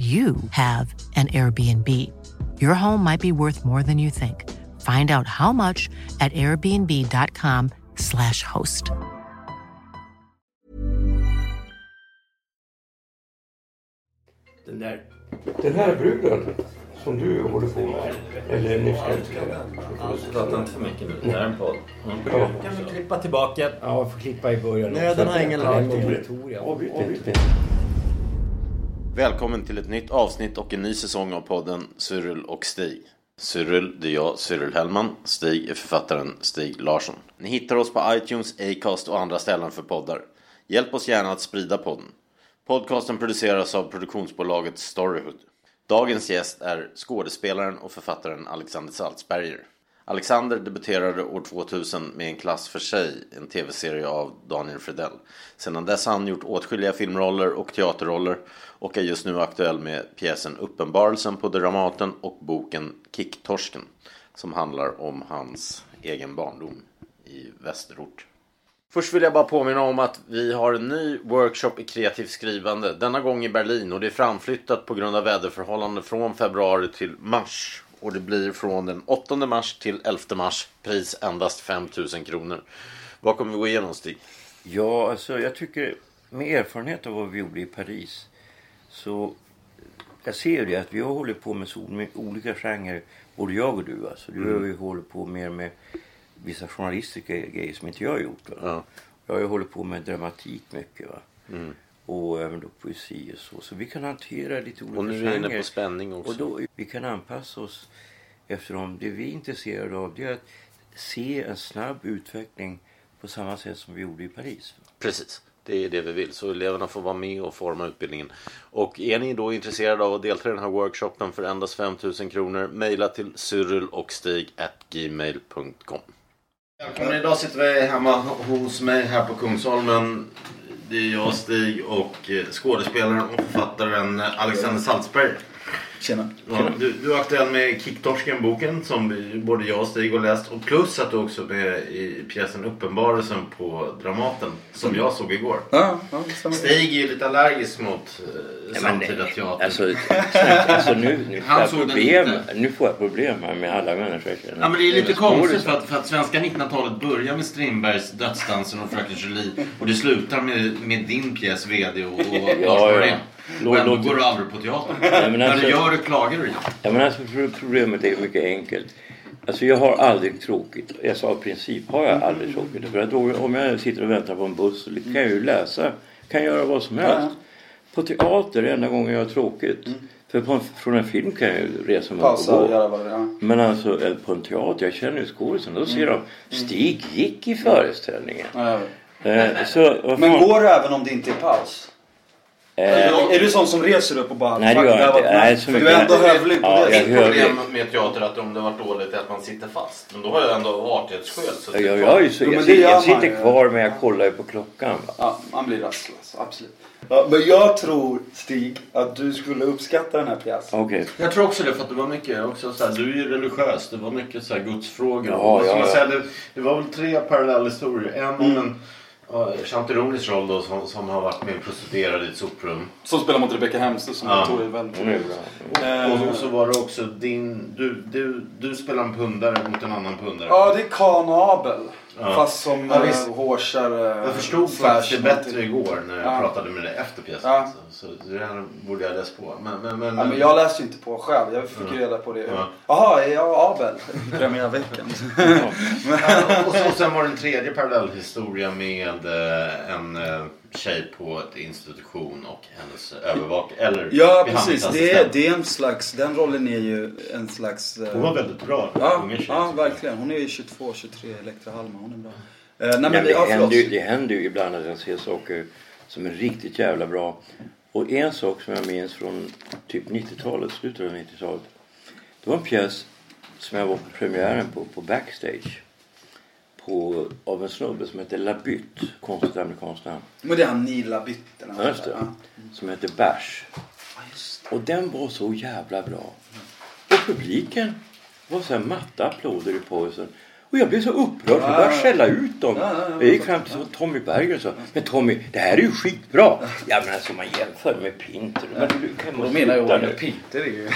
you have an Airbnb. Your home might be worth more than you think. Find out how much at airbnb.com/slash host. Den där... Den här bruden som du håller på med, eller nyss Prata inte för mycket nu. Det här är en podd. Mm. Ja. Kan vi klippa tillbaka? Ja, jag får klippa i början. Nöden har ingen lag. Avbryt Välkommen till ett nytt avsnitt och en ny säsong av podden Cyril och Stig. Cyril, det är jag, Cyril Hellman. Stig är författaren Stig Larsson. Ni hittar oss på iTunes, Acast och andra ställen för poddar. Hjälp oss gärna att sprida podden. Podcasten produceras av produktionsbolaget Storyhood. Dagens gäst är skådespelaren och författaren Alexander Salzberger. Alexander debuterade år 2000 med En klass för sig, en tv-serie av Daniel Fredell. Sedan dess har han gjort åtskilliga filmroller och teaterroller och är just nu aktuell med pjäsen Uppenbarelsen på Dramaten och boken Kicktorsken som handlar om hans egen barndom i Västerort. Först vill jag bara påminna om att vi har en ny workshop i kreativt skrivande. Denna gång i Berlin och det är framflyttat på grund av väderförhållanden från februari till mars. Och det blir från den 8 mars till 11 mars. Pris endast 5000 kronor. Vad kommer vi gå igenom Stig? Ja, alltså jag tycker med erfarenhet av vad vi gjorde i Paris så jag ser det att vi har hållit på med, så, med olika genrer, både jag och du. Alltså. Du har ju hållit på mer med vissa journalistiska grejer som inte jag har gjort. Ja. Jag har ju hållit på med dramatik mycket. Va? Och även då poesi och så. Så vi kan hantera lite olika Och nu är vi inne genrer. på spänning också. Och då, vi kan anpassa oss eftersom det vi är intresserade av det är att se en snabb utveckling på samma sätt som vi gjorde i Paris. Precis, det är det vi vill. Så eleverna får vara med och forma utbildningen. Och är ni då intresserade av att delta i den här workshopen för endast 5000 kronor, mejla till Välkomna, idag sitter vi hemma hos mig här på Kungsholmen. Det är jag, Stig och eh, skådespelaren och författaren Alexander Salzberg. Tjena. Ja, du, du är aktuell med Kicktorsken-boken som vi, både jag och Stig har läst. Och plus att du också är med i pjäsen Uppenbarelsen på Dramaten som jag såg igår. Ja, ja. Stig är ju lite allergisk mot eh, samtida teater. Alltså, alltså nu, nu, får Han jag såg den problem, nu får jag problem här med alla människor. jag känner. Ja men det är lite konstigt för att, för att svenska 1900-talet börjar med Strindbergs Dödsdansen och Fröken Julie och det slutar med, med din pjäs VD och, och Lars ja. Norén. Lå- Och ändå låt- går du aldrig på teatern. men När alltså- du gör det klagar du. Ja, men alltså, pro- problemet är mycket enkelt. Alltså jag har aldrig tråkigt. Jag sa i princip har jag aldrig tråkigt. För att då, om jag sitter och väntar på en buss så kan jag ju läsa. Kan göra vad som helst. På teater är det enda gången jag har tråkigt. För på en, från en film kan jag ju resa mig upp Pausa och gå. det är. Men alltså eh, på en teater, jag känner ju skådisen. Då ser de Stig gick i föreställningen. Ja, vet. Eh, så, Men går det även om det inte är paus? Eh, Är du sån som reser upp och bara... Nej, det "Fuck, gör jag inte. bra"? Nej, så mycket- du är ändå hövlig på Ja, det. jag- Ett problem med teater att om det varit dåligt är att man sitter fast. Men då har jag ändå av artighetsskäl suttit jag, jag, är ju så, Jo, men jag, gör jag man sitter kvar men jag kollar ju på klockan. Ja, man blir rastlös. Absolut. Ja, men jag tror, Stig, att du skulle uppskatta den här pjäsen. Okej. Jag tror också det för att det var mycket också så här, du är ju religiös. Det var mycket så här gudsfrågor. Ja, ja, jag ja. det, det var väl tre parallellhistorier. En om en uh, Chanteronis roll då som, som har varit med prostituerad i ett soprum. Som spelar mot Rebecca Hemsö som Ja. jag tror är väldigt... Eh, Och så var det också din, du, du, du spelar en pundare mot en annan pundare. Ja, det är Kan och Abel. Ja. Fast som Ja, visst. hårsare. Jag förstod faktiskt det bättre igår när jag Ja. pratade med dig efter pjäsen. Ja. Så, så det här borde jag läst på. Men, men, men, Ja, men jag läste ju inte på själv. Jag fick ju reda på det. Ja. Jaha, är jag Abel? Premiärveckan. Ja, och, så, och sen var det en tredje parallellhistoria med eh, en eh, tjej på ett institution och hennes övervakare. Eller Ja, precis. Det är, det är en slags... Den rollen är ju en slags... eh, Hon var väldigt bra. Ja, unga tjej, ja verkligen. Hon är ju 22, 23, Elektra Hallman. Hon är bra. Eh, nej, men, Ja, ja, det, förlåt. händer ju, det händer ju ibland att jag ser saker som är riktigt jävla bra. Och en sak som jag minns från typ 90-talet, slutet av 90-talet. Det var en pjäs som jag var på premiären på, på backstage. På, av en snubbe som heter Labytt, konstigt amerikanskt namn. Men det är han. Ja, just det. Som heter Bash. Och den var så jävla bra. Och publiken var så här matta applåder i pausen. Och jag blev så upprörd. Jag började skälla ut dem. Ja, ja, ja. Jag gick fram till Tommy Berger och sa Men Tommy, det här är ju skitbra. Ja men alltså man jämför med Pinter. Men du kan Då menar jag nu. Peter är ju...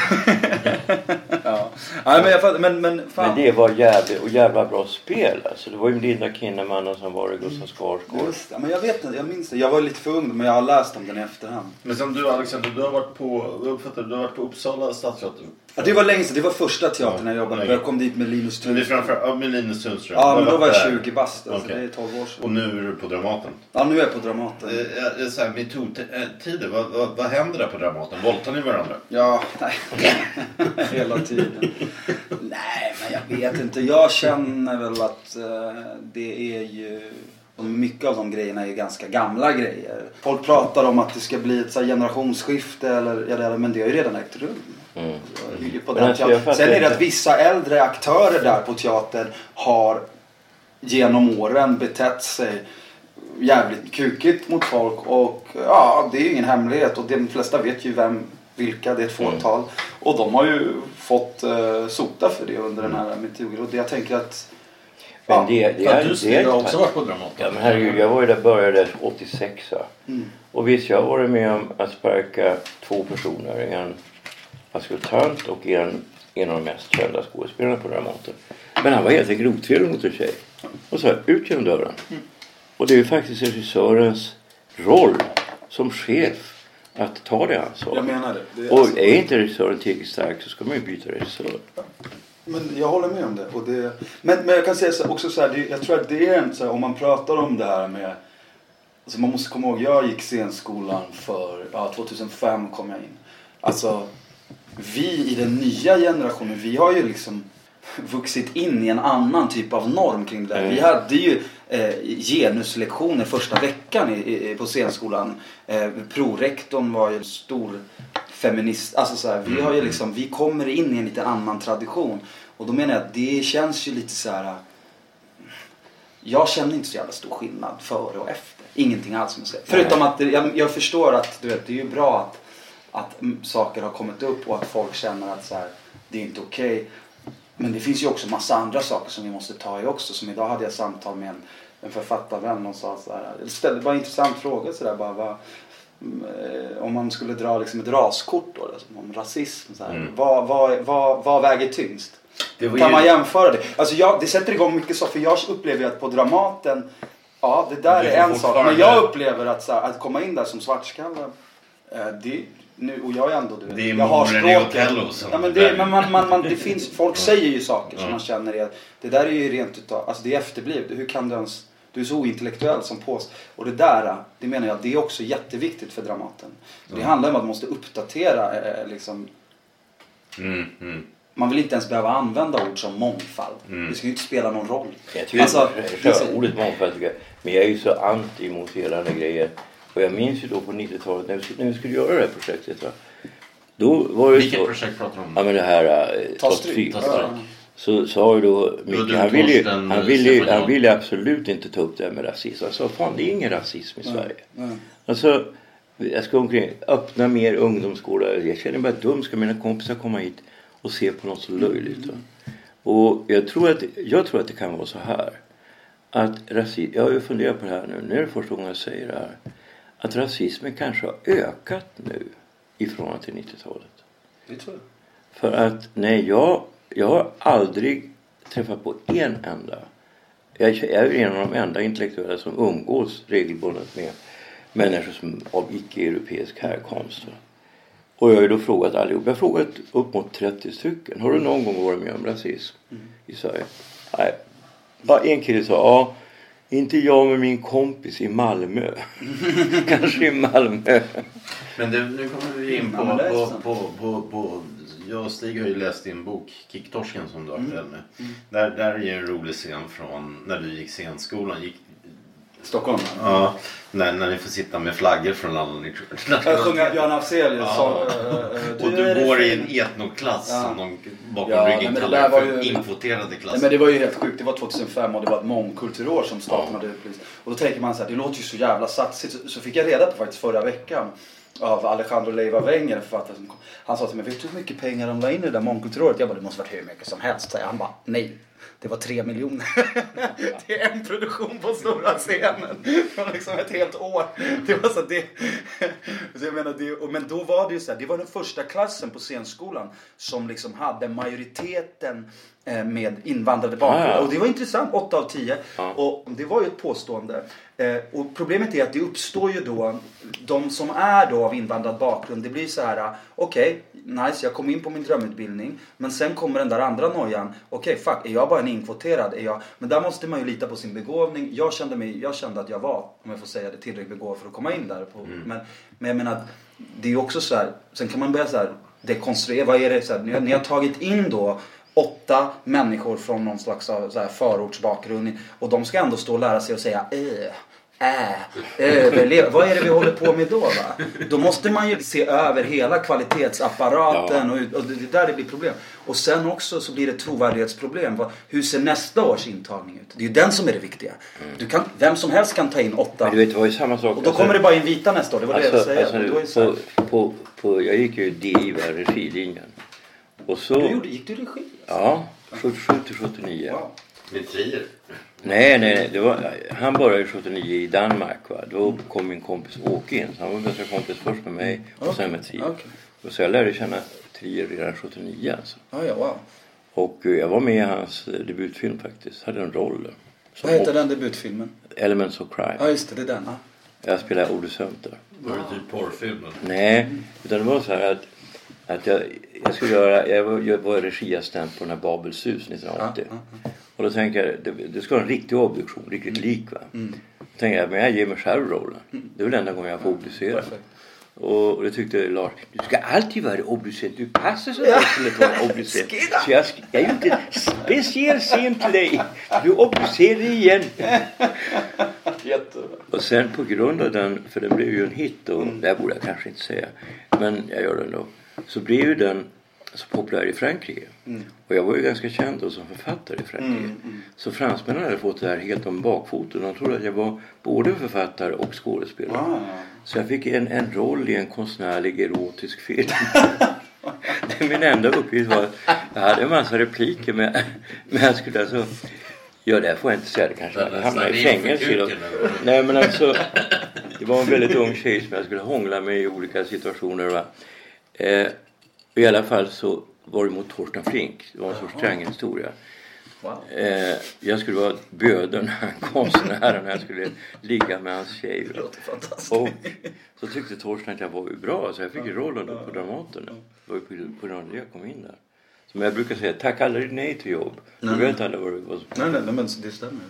ja. Nej men jag fattar, men, men fan. Men det var jävligt, och jävla bra spel alltså. Det var ju Linda Kinnaman som var det, Gustav Skarsgård. Just men jag vet inte, jag minns det. Jag var lite för ung men jag har läst om den i efterhand. Men som du Alexander, du har varit på, jag uppfattar, du har varit på Uppsala stadsteater. Ja, det var länge sedan, det var första teatern jag jobbade på. Jag kom dit med Linus Men Linus Sundström. Ja men då var jag där. 20 bast, alltså Okej. det är 12 år sedan. Och nu är du på Dramaten. Ja nu är jag på Dramaten. Eh, eh, så här, metoo-tider, vad, vad, vad händer där på Dramaten? Våldtar ni varandra? Ja, nej. Hela tiden. Nej, men jag vet inte. Jag känner väl att eh, det är ju... Mycket av de grejerna är ju ganska gamla grejer. Folk pratar om att det ska bli ett så generationsskifte eller, eller men det har ju redan ägt rum. Mm. På den teatern. Sen är det att vissa äldre aktörer där på teatern har genom åren betett sig jävligt kukigt mot folk och ja, det är ju ingen hemlighet och de flesta vet ju vem, vilka, det är ett Mm. fåtal. Och de har ju fått eh, sota för det under den här metoo och det jag tänker att Men det, det, Ja, är, du det är har också varit på Dramaten. Ja men herregud, jag var ju där började 86 va? Mm. Och visst, jag har varit med om att sparka två personer. En askultant och en, en av de mest kända skådespelarna på Dramaten. Men han var helt enkelt otrevlig mot en tjej. Och så ut genom dörren. Och det är ju faktiskt regissörens roll som chef att ta det ansvaret. jag menar det. det är Och alltså- är inte regissören tillräckligt stark så ska man ju byta regissör. Men jag håller med om det. Och det men, men jag kan säga så, också så här, det, jag tror att det är en, så här, om man pratar om det här med Alltså man måste komma ihåg, jag gick scenskolan för, ja 2005 kom jag in. Alltså vi i den nya generationen, vi har ju liksom vuxit in i en annan typ av norm kring det där. Vi hade ju eh, genuslektioner första veckan i, i, på scenskolan. Eh, prorektorn var ju en stor feminist. Alltså så här, vi har ju liksom, vi kommer in i en lite annan tradition. Och då menar jag att det känns ju lite så här. Jag känner inte så jävla stor skillnad före och efter. Ingenting alls med sig. Förutom att jag, jag förstår att du vet, det är ju bra att, att mm, saker har kommit upp och att folk känner att så här, det är inte okej. Men det finns ju också massa andra saker som vi måste ta i också. Som idag hade jag samtal med en, en författarvän och sa så här. Ställde bara en intressant fråga så där, bara, vad, mm, eh, om man skulle dra liksom ett raskort då, liksom, om rasism. Så här, vad, vad, vad, vad väger tyngst? Kan ju- man jämföra det? Alltså jag, det sätter igång mycket så, för jag upplever ju att på Dramaten, ja det där Det är är en sak. Men jag upplever att, så här, att komma in där som svartskalle, eh, det, nu, och jag är ändå du Det är jag har språket. Othello som Ja, men det, men man, man, man, det finns, folk säger ju saker som man känner är, det där är ju rent utav, alltså det är efterblivet. Hur kan du ens, du är så ointellektuell som pås. Och det där, det menar jag, det är också jätteviktigt för Dramaten. Det handlar om att man måste uppdatera eh, liksom, Mm, mm. man vill inte ens behöva använda ord som mångfald. Det ska ju inte spela någon roll. Jag tycker Alltså, alltså, själva ordet mångfald tycker jag. Men jag är ju så anti mot hela den här grejen. Och jag minns ju då på 90-talet när vi, skulle- när vi skulle göra det här projektet. Va? Då var det Vilket så. projekt pratar du om? Ja men det här äh, Ta stryk. Så sa ju då Micke, han ville, ju- han, ville, han ville absolut inte ta upp det här med rasism. Han sa fan det är ingen rasism i Sverige. nej. Alltså, jag ska omkring, öppna mer ungdomsgårdar. Jag känner mig bara dum. Ska mina kompisar komma hit och se på något så löjligt? Va? Och jag tror, att, jag tror att det kan vara så här. Att rasism, jag har ju funderat på det här nu. Nu är det första gången jag säger det här. Att rasismen kanske har ökat nu i förhållande till 90-talet. Det tror jag. För att nej, jag, jag har aldrig träffat på en enda. Jag jag är en av de enda intellektuella som umgås regelbundet med människor som av icke-europeisk härkomst. Och jag har ju då frågat allihop. Jag har frågat upp mot 30 stycken. Har du någon gång varit med om rasism i Sverige? Nej. Ja, en kille sa ja. Inte jag med min kompis i Malmö. Kanske i Malmö. Men det, nu kommer vi in på, på, på, på, på, Jag och Stig har ju läst din bok Kicktorsken som du Mm. har aktuell med. Där, där är ju en rolig scen från när du gick scenskolan. Gick, Stockholm. Ja, när, när ni får sitta med flaggor från alla ni Jag sjunger Björn Afzelius Ja. eh, Och du går i en etnoklass Ja. som de bakom Ja, nej, ryggen det kallar för ju- inkvoterade Nej, klasser. men det var ju helt sjukt. Det var 2005 och det var ett mångkulturår som hade utlyst. Och då tänker man så här, det låter ju så jävla satsigt. Så, så fick jag reda på faktiskt förra veckan av Alejandro Leiva Wenger, en författare som kom. Han sa till mig, vet du hur mycket pengar de la in i det där mångkulturåret? Jag bara, det måste varit hur mycket som helst. Så han bara, nej. Det var tre miljoner. det är en produktion på stora scenen. Från liksom ett helt år. Det var så det... så jag menar, det och, men då var det ju så här, det var den första klassen på scenskolan som liksom hade majoriteten eh, med invandrade bakgrund. Ja. Och det var intressant, 8 av 10. Ja. Och det var ju ett påstående. Eh, och problemet är att det uppstår ju då, de som är då av invandrad bakgrund, det blir så här, okej, nice, jag kom in på min drömutbildning. Men sen kommer den där andra nojan, okej, fuck, är jag bara en inkvoterad? Är jag... Men där måste man ju lita på sin begåvning. Jag kände, mig, jag kände att jag var, om jag får säga det, tillräckligt begåvad för att komma in där. På, men, men jag menar, det är ju också så här, sen kan man börja så här dekonstruera, vad är det, så här, ni, ni har tagit in då åtta människor från någon slags så här, förortsbakgrund och de ska ändå stå och lära sig att säga ö, ä, överleva. Vad är det vi håller på med då va? Då måste man ju se över hela kvalitetsapparaten och, och det är där det blir problem. Och sen också så blir det trovärdighetsproblem. Hur ser nästa års intagning ut? Det är ju den som är det viktiga. Du kan, vem som helst kan ta in åtta. Men du vet, det var ju samma sak. Och då kommer det bara in vita nästa år. Det var det jag alltså, alltså, säga. Och då är det på, på, på, jag gick ju DI, regilinjen. Och så... du gjorde, gick du regi? Ja, 77 till 79. Wow. Med trier. Nej, nej, nej. Det var, han började ju 79 i Danmark. Va? Då kom min kompis Åke in. Så han var bästa kompis först med mig och sen med Trier. Och så jag lärde känna Trier redan 79 alltså. Ja, ja, wow. Och eh, jag var med i hans eh, debutfilm faktiskt. Hade en roll. Vad heter den debutfilmen? Elements of Ja, Crime. just det. Det är den. Ja. Jag spelade Olle Sömter. Var det typ porrfilmen? Nej, utan det var så här att, att jag, jag skulle göra, jag var, jag var regiassistent på den här Babels hus 1980. Och då tänkte jag, det, det ska vara en riktig obduktion, riktigt lik va. Då tänkte jag, men jag ger mig själv rollen. Det är väl enda gången jag får obducera. Perfekt. Och, och det tyckte Lars, du ska alltid vara obducerad. Du passar så bra till att vara obducerad. Så jag, jag gjorde en speciell scen till dig. Du obducerar igen. Jättebra. Och sen på grund av den, för den blev ju en hit och det här borde jag kanske inte säga. Men jag gör det ändå. Så blev ju den så populär i Frankrike. Och jag var ju ganska känd då som författare i Frankrike. Så fransmännen hade fått det här helt om bakfoten. De trodde att jag var både författare och skådespelare. Ah. Så jag fick en, en roll i en konstnärlig erotisk film. det min enda uppgift var att jag hade en massa repliker men, men jag skulle alltså Ja det får jag inte säga, det kanske jag hamnar i fängelse. Nej men alltså Det var en väldigt ung tjej som jag skulle hångla med i olika situationer. Va? Eh, I alla fall så var det mot Torsten Flink. Det var en sorts triangelhistoria. Wow. Eh, jag skulle vara böden, konstnären, när jag skulle ligga med hans tjej. Och så tyckte Torsten att jag var bra så jag fick ju rollen då på Dramaten. Det var ju på, på grund av det jag kom in där. Som jag brukar säga, tack aldrig nej till jobb. Du vet alla vad det var som... Nej, nej, nej, men det stämmer.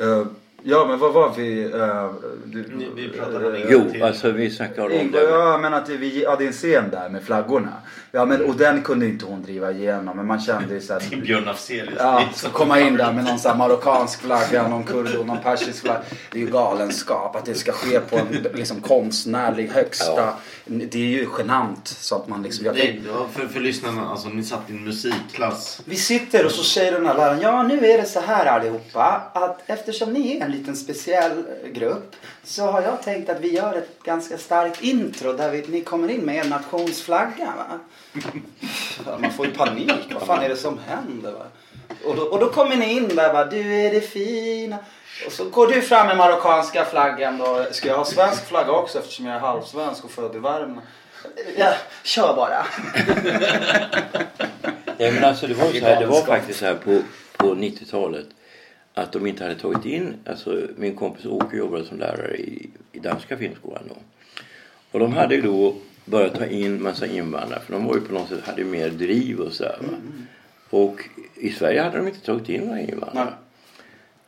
Uh, ja, men vad var vi? Uh, du, Ni- vi pratade om det. Jo, alltså vi snackar om det. ja men att vi hade en scen där med flaggorna. Ja men och den kunde inte hon driva igenom men man kände ju såhär. Björn Afzelius. Ja, så komma in där med någon sån marockansk flagga, någon kurd och någon persisk flagga. Det är ju galenskap att det ska ske på en liksom konstnärlig högsta. Det är ju genant så att man liksom. Jag Nej, det för, för lyssnarna, alltså ni satt i en musikklass. Vi sitter och så säger den här läraren, ja nu är det så här allihopa att eftersom ni är en liten speciell grupp så har jag tänkt att vi gör ett ganska starkt intro där vi, ni kommer in med er nationsflagga. Va? Man får ju panik, vad fan är det som händer? Va? Och, då, och då kommer ni in där va, du är det fina. Och så går du fram med marockanska flaggan då. Ska jag ha svensk flagga också eftersom jag är halvsvensk och född i Värmland? Ja, kör bara. Nej men alltså det var så här, det var faktiskt så här på, på 90-talet. Att de inte hade tagit in, alltså min kompis Åke jobbade som lärare i, i danska filmskolan då. Och de hade då börjat ta in massa invandrare för de var ju på något sätt, hade mer driv och sådär va. Och i Sverige hade de inte tagit in några invandrare.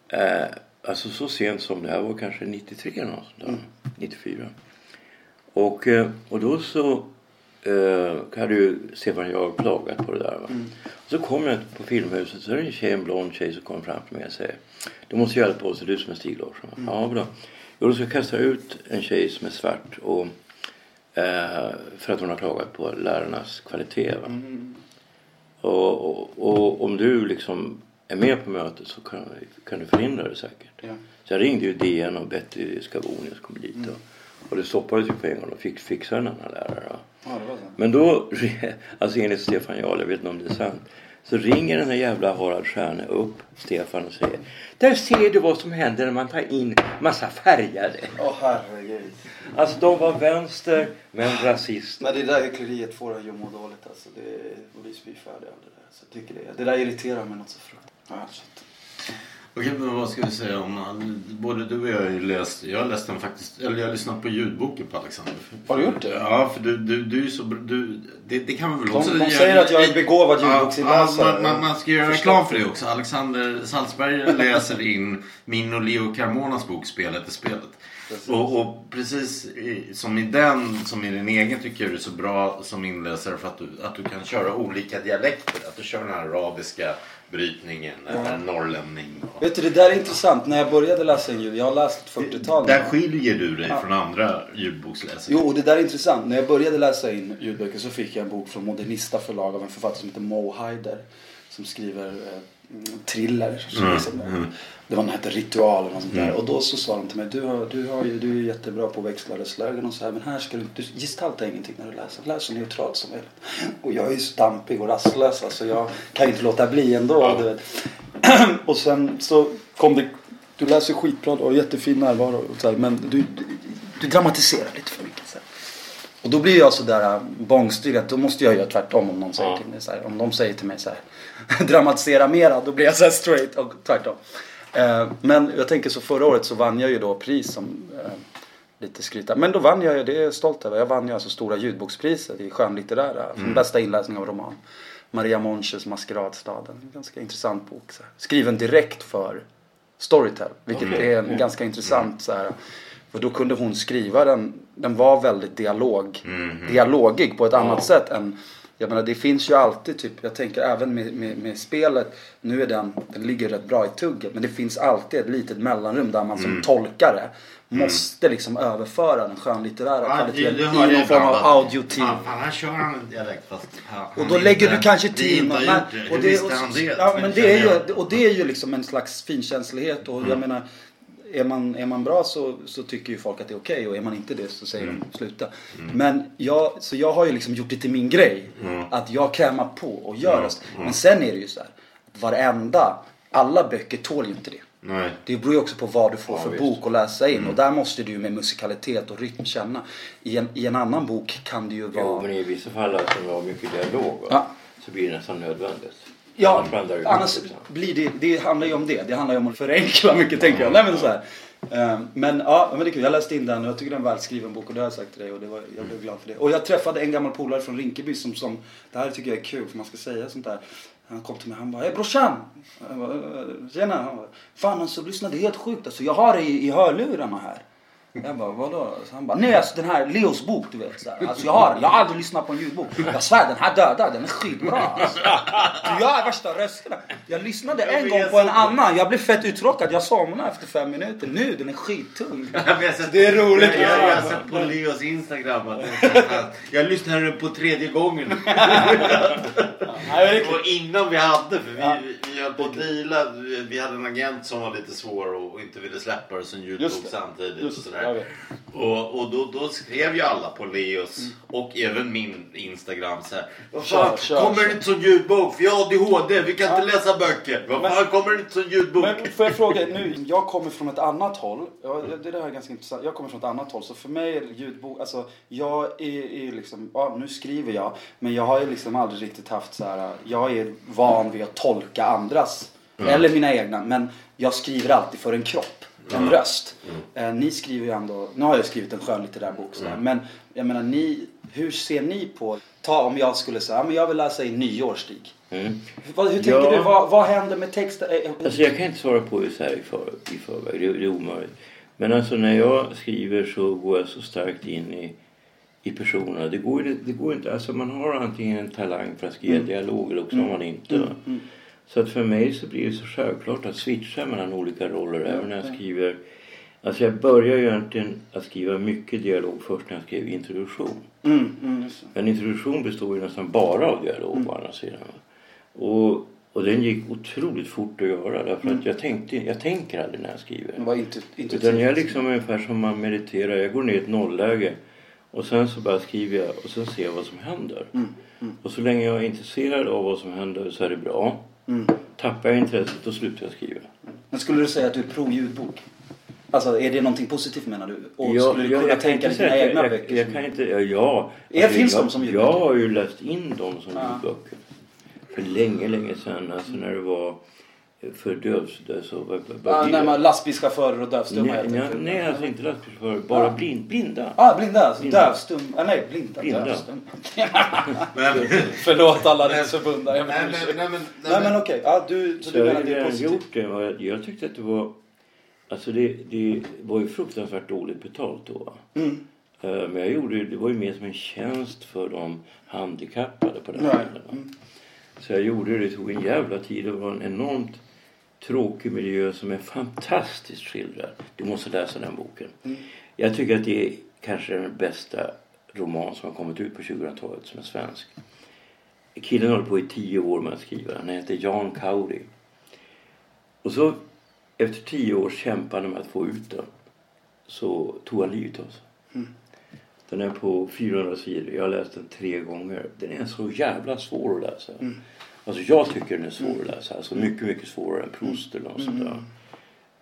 Eh, alltså så sent som det här var kanske 93 eller något sånt där. 94. Och, eh, och då så eh, hade ju Stefan Jarl klagat på det där. Va? Mm. Så kommer jag på Filmhuset så är det en tjej, en blond tjej som kommer fram till mig och säger Du måste hjälpa oss, du som är Stig Larsson? Mm. Ja, bra. Jo, då ska jag kasta ut en tjej som är svart och, eh, för att hon har klagat på lärarnas kvalitet. Va? Mm. Och, och, och om du liksom är med på mötet så kan, kan du förhindra det säkert. Ja. Så jag ringde ju DN och Betty Scavonius kom dit. Och, och det stoppades ju på en gång och fick fixa en annan lärare. Ja. Men då, alltså enligt Stefan Jarl, jag vet inte om det är sant. Så ringer den här jävla Harald Stjärne upp Stefan och säger Där ser du vad som händer när man tar in massa färgade. Åh herregud. Alltså de var vänster men rasister. Men det där hyckleriet får en ju må dåligt alltså. Det är, och bli spyfärdig av det där. Så jag tycker det, det där irriterar mig något så fruktansvärt. Okej, men vad ska vi säga om... Både du och jag har ju läst... Jag har läst den faktiskt... Eller jag har lyssnat på ljudboken på Alexander. Har du gjort det? Ja, för du, du, du är så... Du, det, det kan vi väl också... de säger att jag är begåvad ljudboksinläsare. ja, man, man, man ska göra reklam för det också. Alexander Salzberg läser in min och Leo Carmonas bok Spelet är spelet. Precis. Och, och precis i, som i den, som i din egen, tycker jag du är så bra som inläsare för att du, att du kan köra olika dialekter. Att du kör den här arabiska brytningen, eller norrlänning. Och, Vet du, det där är intressant. När jag började läsa in ljud, jag har läst ett 40-tal. där skiljer du dig från andra ljudboksläsare. Jo, det där är intressant. När jag började läsa in ljudböcker så fick jag en bok från Modernista förlag av en författare som heter Mo Haider. Som skriver mm, thriller. Så liksom, Det var den hette Ritual och något sånt där. Och då så sa de till mig, du, har, du, har ju, du är jättebra på att växla röstlägen och så här. Men här ska du du gestalta ingenting när du läser. Läs så neutralt som möjligt. Och jag är ju så dampig och rastlös. Alltså jag kan ju inte låta bli ändå. Du vet. och sen så kom det, du läser skitbra och jättefin närvaro. Och så här, men du, du, du dramatiserar lite för mycket. Så här. Och då blir jag sådär äh, bångstyrig att då måste jag göra tvärtom om någon säger till mig så här. Om de säger till mig så här dramatisera mera då blir jag så straight och tvärtom. Eh, men jag tänker så förra året så vann jag ju då pris som eh, lite skryta. Men då vann jag ju, det är jag stolt över. Jag vann ju alltså stora ljudbokspriset i skönlitterära. Som bästa inläsning av roman. Maria Monches Maskeradstaden. En ganska intressant bok. Så här. Skriven direkt för Storytel. Vilket är en ganska intressant så här. För då kunde hon skriva den. Den var väldigt dialog, dialogig på ett annat sätt än jag menar det finns ju alltid typ, jag tänker även med, med, med spelet. Nu är den, den ligger rätt bra i tugget. Men det finns alltid ett litet mellanrum där man som tolkare måste liksom överföra den skönlitterära Ja, kvaliteten i någon form av. Fan, fan, här kör han dialekt fast han, Och då lägger inte- du kanske till något. gjort det. Hur det, och, ja, men det, är ju, och det är ju liksom en slags finkänslighet. Och jag menar, är man, är man bra så, så tycker ju folk att det är okej. och är man inte det så säger de sluta. Men jag, så jag har ju liksom gjort det till min grej. Att jag krämar på och gör röst. Men sen är det ju så här. Varenda, alla böcker tål ju inte det. Nej. Det beror ju också på vad du får Ja, för visst. bok att läsa in. Och där måste du ju med musikalitet och rytm känna. I en, I en annan bok kan det ju vara... Jo, men i vissa fall alltså, när det var mycket dialog va? Ja. så blir det nästan nödvändigt. Ja, Annars blir det, det handlar ju om det. Det handlar ju om att förenkla mycket tänker jag. Nej men så här. Eh, Men ja, men det är kul. Jag läste in den och jag tycker det är en välskriven bok och det har jag sagt till dig och det var, jag blev glad för det. Och jag träffade en gammal polare från Rinkeby som, som, det här tycker jag är kul för man ska säga sånt där. Han kom till mig han bara, hej brorsan! Jag bara, "Eh, Tjena! Han bara, Fan alltså lyssna det är helt sjukt alltså. Jag har det i, i hörlurarna här. Jag bara, vadå? Så han bara, nej alltså den här Leos bok du vet. Så här. Alltså jag har, jag har aldrig lyssnat på en ljudbok. Jag svär den här döda, den är skitbra. Alltså. Du gör värsta rösterna. Jag lyssnade en gång på en annan, jag blev fett uttråkad. Jag somnade efter fem minuter. Nu, den är skittung. Det är roligt. Jag, jag, jag har sett på Leos Instagram att det jag lyssnade på tredje gången. och innan vi hade, för vi, vi, höll på att deala. Vi, hade en agent som var lite svår och inte ville släppa det som ljudbok det. samtidigt. Och det, sådär. Och, och då, då skrev ju alla på Leos och även min Instagram så här. Vad Kör, fan, kör, kommer det inte som ljudbok? För jag har ADHD, vi kan inte läsa böcker. Vad fan, kommer det inte som ljudbok? Men får jag fråga nu, jag kommer från ett annat håll. Ja, det där är ganska intressant. Jag kommer från ett annat håll. Så för mig är ljudbok, alltså jag är, är liksom, ja nu skriver jag. Men jag har ju liksom aldrig riktigt haft så här, jag är van vid att tolka andras. Eller mina egna. Men jag skriver alltid för en kropp. En röst. Eh, ni skriver ju ändå, nu har jag skrivit en skönlitterär bok sådär. Men jag menar ni, hur ser ni på, ta om jag skulle säga, men jag vill läsa in nyårsstig. Mm. Vad, hur tänker Ja. du? Vad, vad händer med texten? Eh, Alltså jag kan inte svara på det så här i, för, i förväg. Det, det är omöjligt. Men alltså när jag skriver så går jag så starkt in i, i personerna. Det går, det går inte, alltså man har antingen en talang för att skriva dialog eller också har man inte. Så att för mig så blir det så självklart att switcha mellan olika roller även när jag skriver. Alltså jag börjar ju egentligen att skriva mycket dialog först när jag skrev introduktion. Mm, mm. En introduktion består ju nästan bara av dialog på andra sidan. Och, och den gick otroligt fort att göra därför att jag, tänkte, jag tänker aldrig när jag skriver. Det var inte, inte Utan jag är liksom ungefär som man mediterar. Jag går ner i ett nollläge och sen så bara skriver jag och sen ser jag vad som händer. Och så länge jag är intresserad av vad som händer så är det bra. Tappar jag intresset då slutar jag skriva. Men skulle du säga att du är pro-ljudbok? Alltså är det någonting positivt menar du? Och Jag- skulle du kunna jag tänka dig dina egna jag, böcker? Jag, jag kan inte, ja. ja Ja, finns jag, de som ljudböcker? jag har ju läst in dem som Ja. ljudböcker. För länge, länge sedan. Alltså när det var för dövs... Så, vad- vad- Ja, vad- när man lastbilschaufförer och dövstumma nej, nej, nej, alltså inte lastbilschaufförer. Bara Ja. blind, blinda. Ah, blinda alltså. Blinda. Dövstum. Ah, nej, blinda. Blinda. Dövstum. Men, Förlåt alla riksförbundare. nej, men, ursäkt. nej, men, Nej men okej. Ja, du, så Så du jag menar det är positivt? gjort det. jag- Jag tyckte att det var... Alltså det, det var ju fruktansvärt dåligt betalt då. Mm. Eh, Men jag gjorde det var ju mer som en tjänst för de handikappade på den tiden. va. Så jag gjorde det. Det tog en jävla tid. Det var en enormt tråkig miljö som är fantastiskt skildrad. Du måste läsa den boken. Jag tycker att det är kanske den bästa roman som har kommit ut på 2000-talet som är svensk. Killen håller på i tio år med att skriva. Han heter Jan Kauri. Och så efter tio års kämpande med att få ut den så tog han livet av sig. Den är på 400 sidor. Jag har läst den tre gånger. Den är så jävla svår att läsa. Alltså jag tycker den är svår att läsa. Alltså mycket, mycket svårare än Proust eller något sånt där.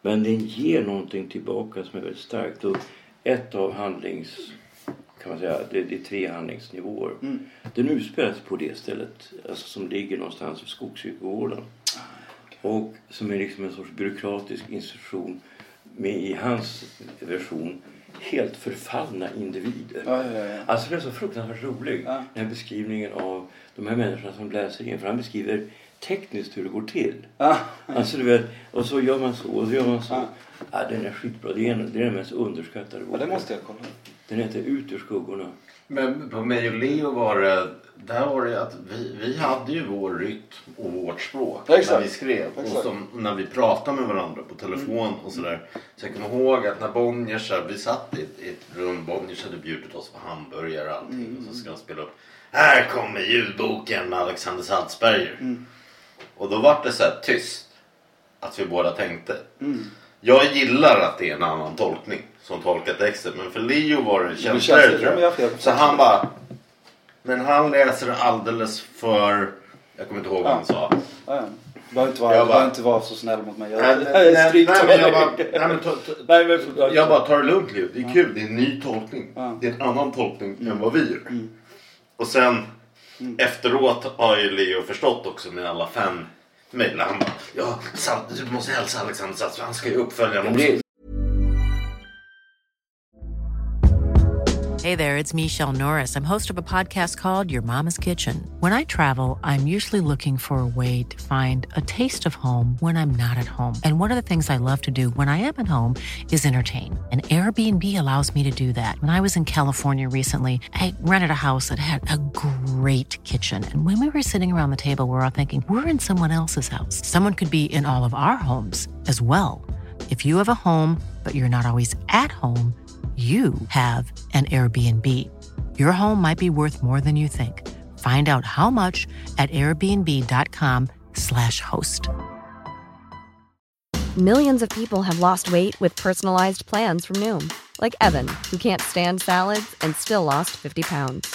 Men den ger någonting tillbaka som är väldigt starkt. Och ett av handlings... Kan man säga, det, är tre handlingsnivåer. Den utspelas på det stället. Alltså som ligger någonstans vid Skogskyrkogården. Och som är liksom en sorts byråkratisk institution med i hans version helt förfallna individer. Ja, ja, ja. Alltså den är så fruktansvärt rolig. Ja. Den här beskrivningen av de här människorna som läser in. För han beskriver tekniskt hur det går till. Ja. Alltså du vet, och så gör man så och så gör man så. Ja. Ja. den är skitbra. Det är, en, det är den mest underskattade ja, boken. det måste jag kolla. Den heter Ut ur skuggorna. Men på mig och Leo var det, där var det att vi, vi hade ju vår rytm och vårt språk Ja, exakt. när vi skrev. Exakt. Och som, när vi pratade med varandra på telefon och sådär. Så jag kommer ihåg att när Bonniers, vi satt i ett, i ett rum, Bonniers hade bjudit oss på hamburgare och allting. Och så ska han spela upp. Här kommer ljudboken med Alexander Salzberger. Och då var det så här tyst. Att vi båda tänkte. Jag gillar att det är en annan tolkning som tolkar texten. Men för Leo var det känsligare tror jag Så han bara. Men han läser alldeles för... Jag kommer inte ihåg vad han sa. Ja, behöver inte vara, Jag du behöver bara- inte vara så snäll mot mig. Jag, Nej, nej, nej, men jag bara, nej, men Nej, jag bara tar det lugnt Leo. Det är kul. Det är en ny tolkning. Mm. Det är en annan tolkning än vad vi gör. Och sen Mm. efteråt har ju Leo förstått också med alla fan mejl. Han bara ja, du måste hälsa Alexander Salz för han ska ju uppfölja Men också. Hey there, it's Michelle Norris. I'm host of a podcast called Your Mama's Kitchen. When I travel, I'm usually looking for a way to find a taste of home when I'm not at home. And one of the things I love to do when I am at home is entertain. And Airbnb allows me to do that. When I was in California recently, I rented a house that had a great kitchen. And when we were sitting around the table, we were all thinking, we're in someone else's house. Someone could be in all of our homes as well. If you have a home, but you're not always at home, you have an Airbnb. Your home might be worth more than you think. Find out how much at airbnb.com/slash host. Millions of people have lost weight with personalized plans from Noom, like Evan, who can't stand salads and still lost 50 pounds.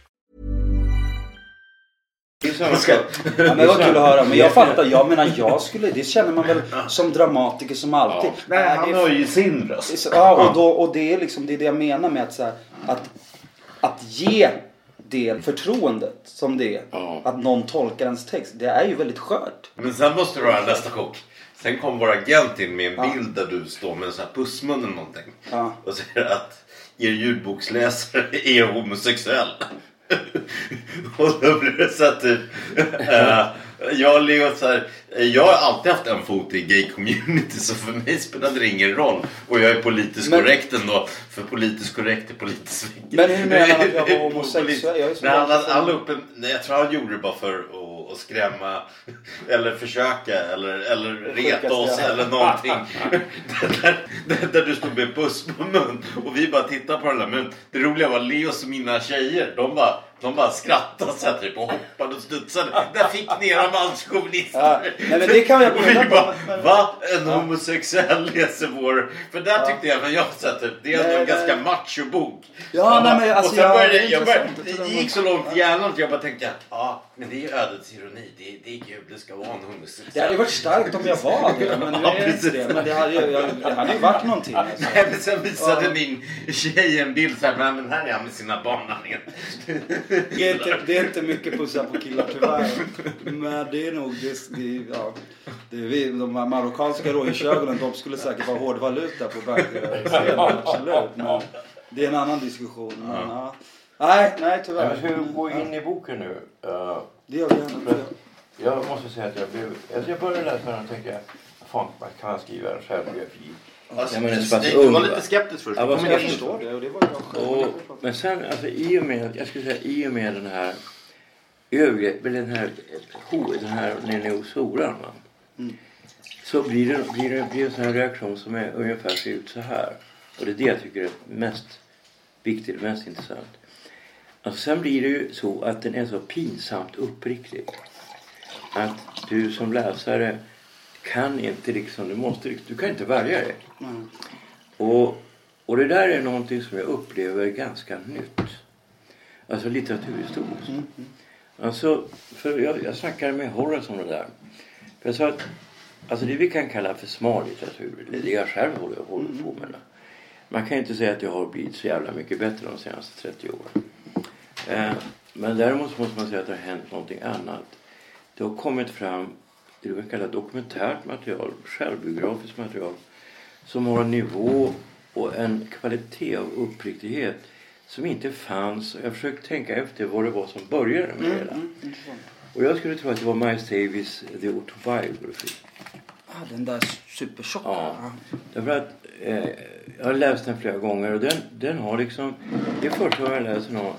Ska, ja, men det var kul att höra. Men jag fattar. Jag menar jag skulle. Det känner man väl som dramatiker som alltid. Nej, Äh, han har ju sin röst. Ja, och, då, och det är liksom det, är det jag menar med att, så här, att, att ge det förtroendet som det är. Ja. Att någon tolkar ens text. Det är ju väldigt skört. Men sen måste du ha nästa kok. Sen kom vår agent in med en bild där du står med en sån här pussmun eller någonting. Ja. Och säger att er ljudboksläsare är homosexuell. och då blir det så att typ... eh, jag Leo så här, Jag har alltid haft en fot i gay-community så för mig spelade det ingen roll. Och jag är politiskt Men- korrekt ändå. För politiskt korrekt är politiskt Men hur menar han att jag var homosexuell? Jag är så Nej, han, han, han upp en, nej, jag tror han gjorde det bara för att, att skrämma eller försöka eller, eller reta oss eller någonting. där, där, där du stod med puss på mun och vi bara tittade på den där. Men det roliga var Leos och mina tjejer. De bara, de bara skrattade så här typ och hoppade och studsade. Där fick ni era manschauvinister. Ja, nej, men det kan jag Och vi bara, va? En homosexuell läser vår... För där tyckte jag, men jag så här, typ, det är ändå en ganska nej. macho-bok. Ja, nej, men alltså, och sen ja, började, jag började, det gick så långt i hjärnan att jag bara tänkte, ja, men det är ju ödets ironi. Det är, det är kul, det ska vara en homosexuell. Det hade varit starkt om jag var det, men nu Ja, är inte det. Men det hade jag, det hade ju varit någonting. Alltså. Nej, men sen visade din tjej en bild så här, men här är han med sina barn. Det är, inte, det är inte mycket pussar på killar tyvärr. Men det är nog, det, det, ja, det är vi, de här marockanska rådjursögonen, de skulle säkert vara hårdvaluta på bagscenen. Absolut. Men det är en annan diskussion. Men, ja. Nej, nej Jag tyvärr. ska gå in i boken nu. Uh, Det gör vi gärna. jag måste säga att jag blev... Alltså jag började läsa den och tänkte, fan man kan skriva en självbiografi. Alltså, Ja, men Stig, ung, du var va? lite skeptisk först. Ja, vad Kom ska Jag förstår det och det var jag. Och, men sen, alltså i och med, jag skulle säga i och med den här övergrepp, eller den här, den här nere hos horan va. Så blir det, blir det blir en sån här reaktion som är ungefär ser ut så här. Och det är det jag tycker är mest viktigt, mest intressant. Alltså sen blir det ju så att den är så pinsamt uppriktig. Att du som läsare kan inte liksom, du måste, du kan inte värja dig. Och, och det där är någonting som jag upplever ganska nytt. Alltså litteraturhistoriskt. Alltså, för jag, jag snackade med Horace om det där. För jag sa att alltså det vi kan kalla för smal litteratur, det är det jag själv håller, håller på med. Man kan inte säga att jag har blivit så jävla mycket bättre de senaste 30 åren. Eh, men däremot måste man säga att det har hänt någonting annat. Det har kommit fram det kan kalla dokumentärt material, självbiografiskt material som har en nivå och en kvalitet av uppriktighet som inte fanns. Jag försökte tänka efter vad det var som började med det hela. Och jag skulle tro att det var Miles Davis The Autobiography. Ah, den där supertjocka. Ja. Därför att eh, jag har läst den flera gånger och den, den har liksom... Det är första gången jag läser någon...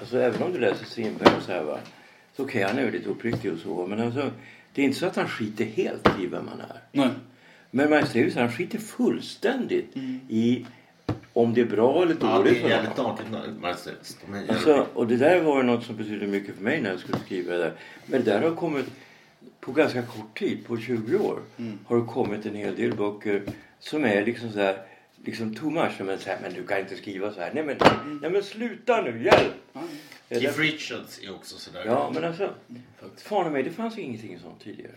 Alltså även om du läser Strindberg och så här va. Så okej, han är ju lite uppriktig och så. Men alltså, det är inte så att han skiter helt i vem man är. Nej. Men Miles Davis han skiter fullständigt i om det är bra eller Ja, dåligt det är för jävligt Alltså, och det där var något som betydde mycket för mig när jag skulle skriva det där. Men det där har kommit på ganska kort tid, på 20 år, har det kommit en hel del böcker som är liksom så här, liksom too much. Men, så här, men du kan inte skriva så här. Nej men, nej, men sluta nu, hjälp! Är Keith Richards är också sådär. Ja, men alltså, fan mig, det fanns ju ingenting sånt tidigare.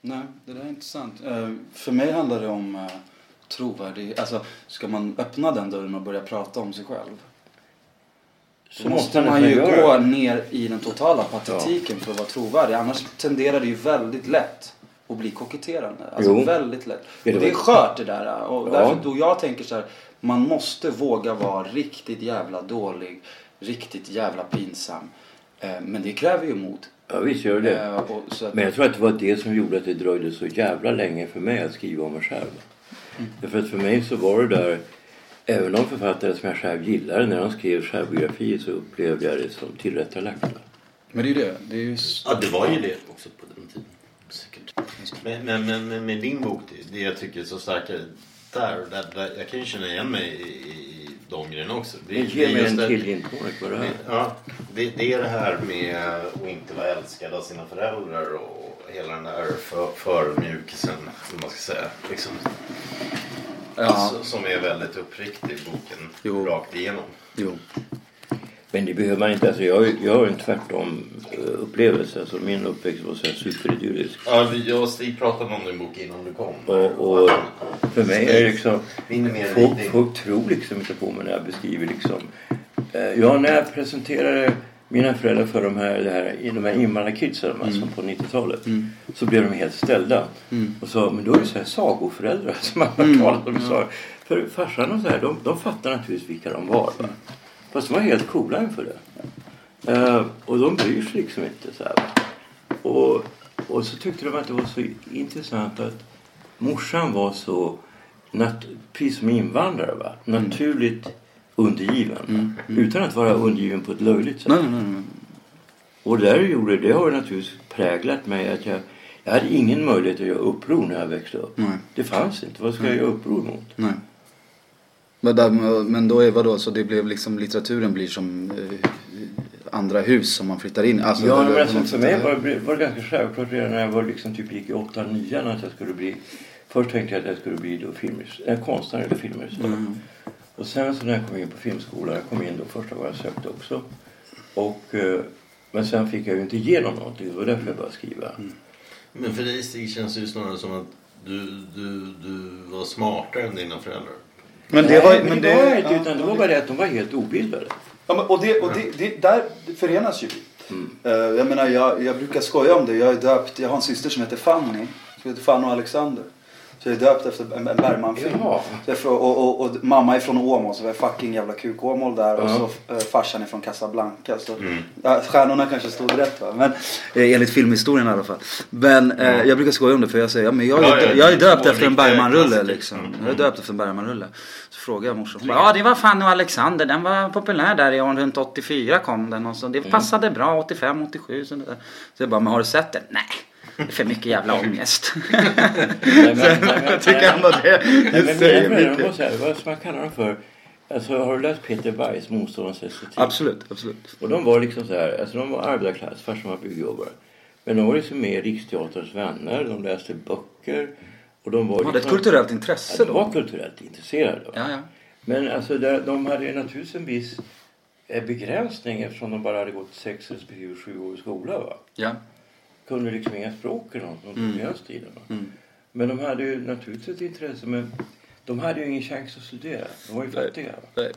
Nej, det där är intressant. Eh, för mig handlar det om uh, trovärdighet. Alltså, ska man öppna den dörren och börja prata om sig själv? Så måste man ju gå ner i den totala patetiken för att vara trovärdig. Annars tenderar det ju väldigt lätt att bli koketterande. Alltså Jo. väldigt lätt. Ja, det Och det är skört det där. Och Ja. därför då jag tänker så här. Man måste våga vara riktigt jävla dålig. Riktigt jävla pinsam. Eh, Men det kräver ju mod. Ja, visst gör det. Eh, att, Men jag tror att det var det som gjorde att det dröjde så jävla länge för mig att skriva om mig själv. Därför att för mig så var det där, även om författare som jag själv gillade, när de skrev självbiografier så upplevde jag det som tillrättalagt. Men det är ju det. Det är ju... Ja, det var ju det också på den tiden. Säkert. Men, men, men, men med din bok, det- det jag tycker är så starkare där, där, där jag kan ju känna igen mig i, i de grejerna också. Det, det ge är mig en det- till gin tonic vad det är. Ja, det, det är det här med att inte vara älskad av sina föräldrar och hela den där för, förmjukelsen, vad man ska säga. Liksom, Ja. s- Som är väldigt uppriktig i boken, Jo. rakt igenom. Jo. Men det behöver man inte. Alltså jag, jag har en tvärtom eh, upplevelse. Alltså min uppväxt var så superidyllisk. Ja, jag och Stig pratade om din bok innan du kom. Och, och för mig är det liksom... Folk, folk tror liksom inte på mig när jag beskriver liksom... Eh, ja, när jag presenterade mina föräldrar för de här, det här, de här invandrarkidsen alltså på 90-talet. Så blev de helt ställda. Och sa, men då är det så här sagoföräldrar som man har talat om. Så, för farsan och så här, de, de fattar naturligtvis vilka de var. Va? Fast de var helt coola inför det. Eh, och de bryr sig liksom inte så här. Och, och så tyckte de att det var så intressant att morsan var så, nat- precis som invandrare, va? naturligt undergiven. Utan att vara undergiven på ett löjligt sätt. Nej, nej. Och där gjorde, det har naturligtvis präglat mig att jag, jag hade ingen möjlighet att göra uppror när jag växte upp. Det fanns inte. Vad ska jag göra uppror mot? Men, där, men då är vadå, så det blev liksom litteraturen blir som eh, andra hus som man flyttar in Alltså, Ja, men alltså, för mig eh, var det, var det ganska självklart redan när jag var liksom typ gick i 8 9 att jag skulle bli Först tänkte jag att jag skulle bli då filmregissör, äh, konstnär eller filmregissör. Mm. Och sen så när jag kom in på filmskolan, jag kom in då första gången jag sökte också. Och, eh, men sen fick jag ju inte igenom någonting, det var därför jag började skriva. Mm. Men för dig Stig känns det ju snarare som att du, du, du var smartare än dina föräldrar. Men det Nej, var, men men det var det, inte, utan det var bara det att de var helt obildade. Ja, men, och det, och det, det, där förenas ju vi. Eh, jag menar, jag, jag brukar skoja om det. Jag är döpt, jag har en syster som heter Fanny. Som heter Fanny och Alexander. Så jag är döpt efter en, en Bergman-film. Jag och, och, och mamma är från Åmål, så vi är fucking jävla kuk-Åmål där. Och Ja. så eh, farsan är från Casablanca. Så, ja, stjärnorna kanske stod rätt va. Men, eh, enligt filmhistorien i alla fall. Men eh, jag brukar skoja om det för jag säger, ja, men jag, är, Ja, ja, jag är döpt efter en Bergman-rulle liksom. Mm. Jag är döpt efter en Bergman-rulle. Så frågar jag morsan. Ja det var Fanny och Alexander. Den var populär där i år runt 84 kom den. Och så. Det passade bra 85, 87. Så, så jag bara, men har du sett den? Nej. Det är för mycket jävla ångest. Nej, men- jag tycker ändå det, det men säger mycket. vad ska man kalla dem för? Alltså, har du läst Peter Weiss, Motståndarens estetik? Absolut, absolut. Och de var liksom så här, alltså de var arbetarklass, farsan var byggjobbare. Men de var liksom med i Riksteaterns vänner, de läste böcker. Och de var De hade ett liksom- kulturellt intresse ja, de då. var kulturellt intresserade. Ja, ja. Men alltså där, de hade ju naturligtvis en viss eh, begränsning eftersom de bara hade gått sex respektive sju år i skola. Va? ja. Kunde liksom inga språk eller något, tog mm. stilen. Va? Mm. Men de hade ju naturligtvis ett intresse men de hade ju ingen chans att studera. De var ju Nej. fattiga. Nej.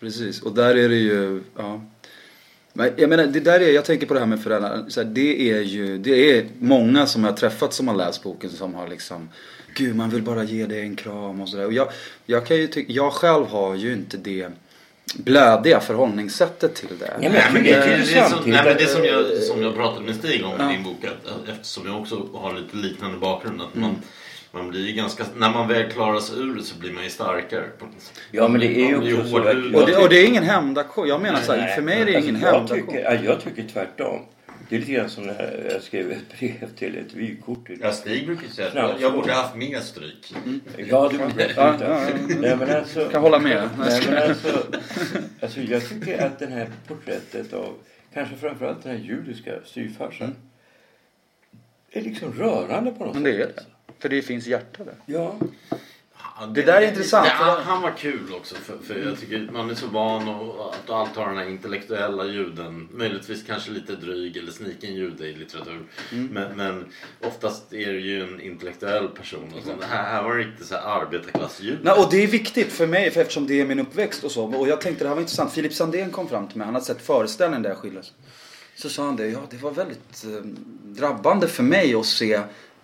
Precis, och där är det ju, ja. Men jag menar, det där är, jag tänker på det här med föräldrar. Så här, det är ju, det är många som jag har träffat som har läst boken som har liksom Gud, man vill bara ge dig en kram och sådär. Och jag, jag kan ju tycka, jag själv har ju inte det blödiga förhållningssättet till det. Ja, men Det, det det, är det, som, samtidigt nej, men det att- som, jag, som jag pratade med Stig om Ja. i din bok, att, eftersom jag också har lite liknande bakgrund, att man, man blir ganska, när man väl klarar sig ur det så blir man ju starkare. Ja, men det är ju också så Och det, och det är ingen hämndaktion. Jag menar så här, Nej, för mig är det alltså, ingen hämndaktion. jag tycker tvärtom. Det är lite grann som när jag skrev ett brev till ett vykort. Ja, Stig brukar säga att Ja. jag, borde haft mer stryk. Ja, du borde Ja, ja, ja. Nej, alltså, kan hålla med. Nej, men alltså, alltså, jag tycker att det här porträttet av kanske framförallt den här judiska styvfarsan är liksom rörande på något Men det är sätt. det. För det finns hjärta där. Ja. Ja, Det där är intressant, det- han, det- han var kul också för, för jag tycker man är så van att allt har den här intellektuella ljuden. Möjligtvis kanske lite dryg eller sniken jude i litteratur. Mm. Men, men oftast är det ju en intellektuell person. Och så. Det här, här var riktigt så här arbetarklassljud. Nej, och det är viktigt för mig för eftersom det är min uppväxt och så. Och jag tänkte det här var intressant. Filip Sandén kom fram till mig. Han hade sett föreställningen där jag skildes. Så sa han det. Ja, det var väldigt eh, drabbande för mig att se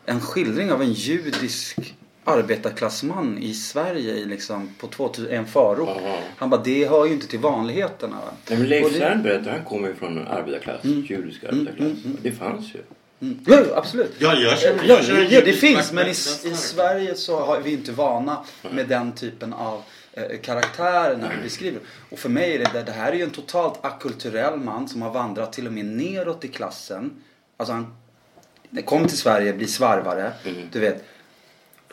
en skildring av en judisk arbetarklassman i Sverige i liksom på 2000, en förort. Aha. Han bara, det hör ju inte till vanligheterna. Va? Nej, men Leif Cern berättade, han kommer ju från en arbetarklass, judisk arbetarklass. Det fanns ju. Mm. Ja, absolut. Ja, jag känner- Ja, jag känner ja, det finns men i, i Sverige så har vi inte vana med den typen av eh, karaktärer när vi beskriver. Och för mig är det, det här är ju en totalt akulturell man som har vandrat till och med neråt i klassen. Alltså han kom till Sverige, blir svarvare, du vet.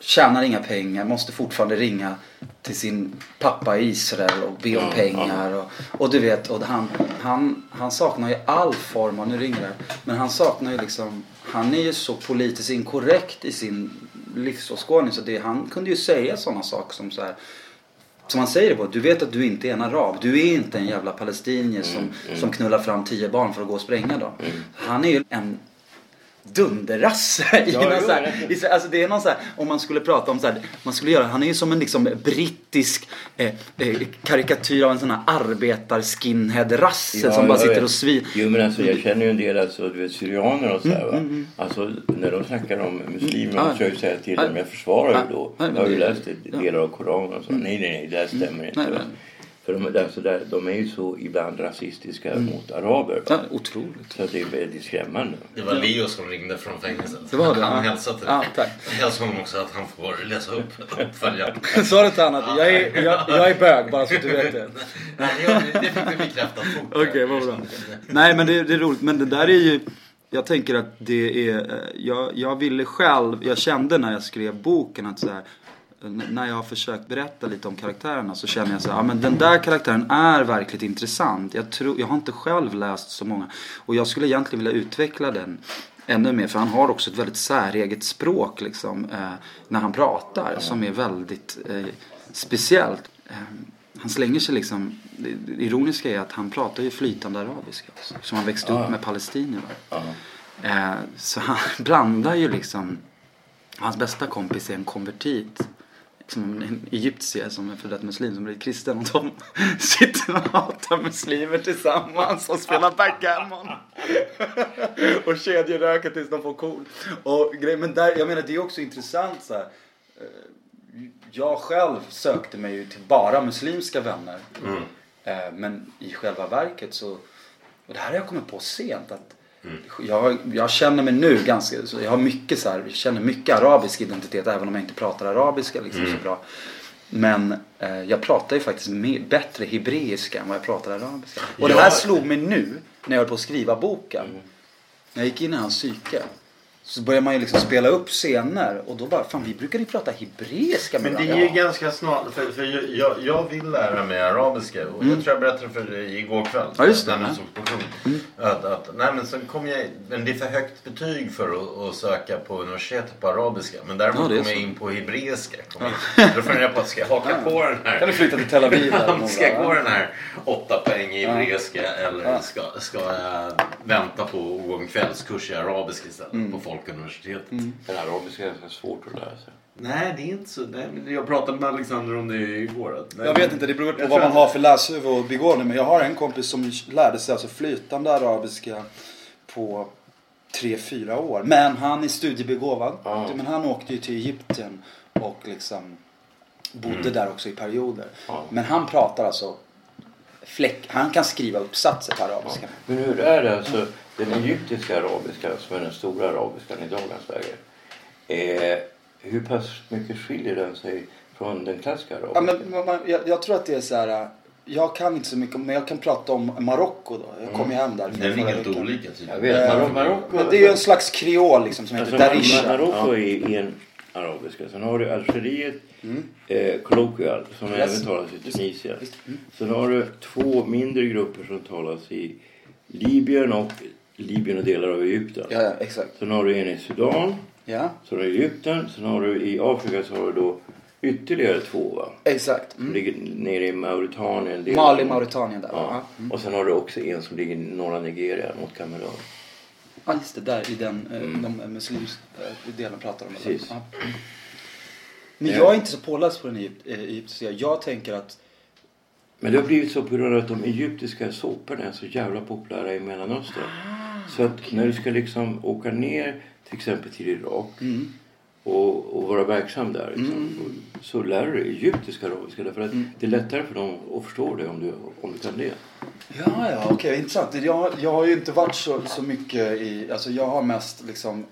Tjänar inga pengar, måste fortfarande ringa till sin pappa i Israel och be om pengar. Och, och du vet, och han, han, han saknar ju all form av, nu ringer det, men han saknar ju liksom, han är ju så politiskt inkorrekt i sin livsåskådning så det, han kunde ju säga sådana saker som så här som han säger det på, du vet att du inte är en arab. Du är inte en jävla palestinier som, som knullar fram tio barn för att gå och spränga dem. Han är ju en dunderrasse. i Ja, någon jo, så här, det- i så- alltså det är någon så här, om man skulle prata om så här, man skulle göra, han är ju som en liksom brittisk eh, eh, karikatyr av en sån här arbetar-skinhead-rasse Ja, som bara sitter vet. och svin. Jo men alltså jag känner ju en del alltså, du vet, syrianer och sådär va. Mm, mm, Alltså när de snackar om muslimer Mm. måste jag ju säga till dem, jag försvarar ju då. Jag har ju läst delar av Koranen och så. Mm. Nej nej nej, det här stämmer inte. Va. För de, alltså, där, de är ju så ibland rasistiska Mm. mot araber. Ja, otroligt. Så att det är väldigt skrämmande. Det var Leo som ringde från fängelset. Det var det, Han hälsade till Ja, tack. Jag hälsade honom också att han får läsa upp uppföljaren. Sa du till honom att jag är, jag, jag är bög bara så att du vet det? Nej, det fick vi bekräftat fort. Okej, vad bra. Nej men det, det är roligt, men det där är ju jag tänker att det är, eh, jag, jag ville själv, jag kände när jag skrev boken att så här, när jag har försökt berätta lite om karaktärerna så känner jag så här, ja men den där karaktären är verkligt intressant. Jag, tror, jag har inte själv läst så många och jag skulle egentligen vilja utveckla den ännu mer för han har också ett väldigt säreget språk liksom eh, när han pratar som är väldigt eh, speciellt. Eh, han slänger sig liksom, det ironiska är att han pratar ju flytande arabiska också, som han växte upp med palestinier. Ja. Eh, så han blandar ju liksom, hans bästa kompis är en konvertit. Som en egyptier som är före muslim som blir kristen och de sitter och hatar muslimer tillsammans och spelar backgammon. och kedjeröker tills de får cool. Och, grej- men där, jag menar det är också intressant så här. eh, Jag själv sökte mig ju till bara muslimska vänner. Mm. Eh, Men i själva verket så, och det här har jag kommit på sent att jag, jag känner mig nu ganska, jag har mycket så här, jag känner mycket arabisk identitet även om jag inte pratar arabiska liksom Mm. så bra. Men eh, jag pratar ju faktiskt mer, bättre hebreiska än vad jag pratar arabiska. Och det Ja. här slog mig nu när jag höll på att skriva boken. När jag gick in i hans psyke. Så börjar man ju liksom spela upp scener och då bara, fan vi brukade ju prata hebreiska med Men det är ju ganska snart, för, för jag, jag vill lära mig arabiska och jag tror jag berättade för dig igår kväll. Mm. Ja, just det. Mm. När jag såg på kung. Att, att, nej men sen kom jag, men det är för högt betyg för att, att söka på universitetet på arabiska. Men däremot Ja, kom jag så. in på hebreiska. Kom jag, då funderar jag på, ska jag haka på den här? Kan du flytta till Tel Aviv Ska jag gå den här åtta poäng i hebreiska eller Ja. ska, ska jag vänta på att gå en kvällskurs i arabiska istället Mm. på Folkuniversitetet? Men arabiska är ganska svårt att lära sig. Nej, det är inte så. Nej, jag pratade med Alexander om det igår. Att, nej, Jag vet inte, det beror på vad man har för läshuvud och begåvning. Men jag har en kompis som lärde sig alltså flytande arabiska på tre fyra år. Men han är studiebegåvad. Ja. Men han åkte ju till Egypten och liksom bodde där också i perioder. Ja. Men han pratar alltså fläck. Han kan skriva uppsatser på arabiska. Men hur är det alltså, den egyptiska arabiska som är den stora arabiskan i dagens läge. Eh, hur pass mycket skiljer den sig från den klassiska Ja, arabiska? men, jag, jag tror att det är så här. Jag kan inte så mycket men jag kan prata om Marocko då. Jag kom ju hem där. Den är helt veckan. olika tydligen. Eh, Marocko, Men det är ju en slags kreol liksom som heter Alltså, Darisha. Mar- Marocko är en arabiska. Sen har du Algeriet, eh, colloquial, som Mm. Yes. även talas i Tunisien. Mm. Sen har du två mindre grupper som talas i Libyen och Libyen och delar av Egypten. Ja, ja, exakt. Sen har du en i Sudan, Ja, sen har du Egypten, sen har du i Afrika så har du då ytterligare två va? exakt. Som Mm. ligger nere i Mauritanien. Mali, Mauritanien där. Ja. Mm. Och sen har du också en som ligger i norra Nigeria mot Kamerun. ja, just det. Där i den eh, Mm. de muslimska eh, delen pratar de om. Precis. Ja. Men Ja. jag är inte så påläst på den egypt- eh, egyptiska. Jag tänker att Men det har blivit så på grund av att de egyptiska såporna är så jävla populära i Mellanöstern. Så att när du ska liksom åka ner till exempel till Irak mm, och, och vara verksam där liksom, så lär du dig egyptiska arabiska därför att Mm. det är lättare för dem att förstå det om du, om du kan det. Ja, ja, okej, intressant. Jag, jag har ju inte varit så, så mycket i, alltså jag har mest liksom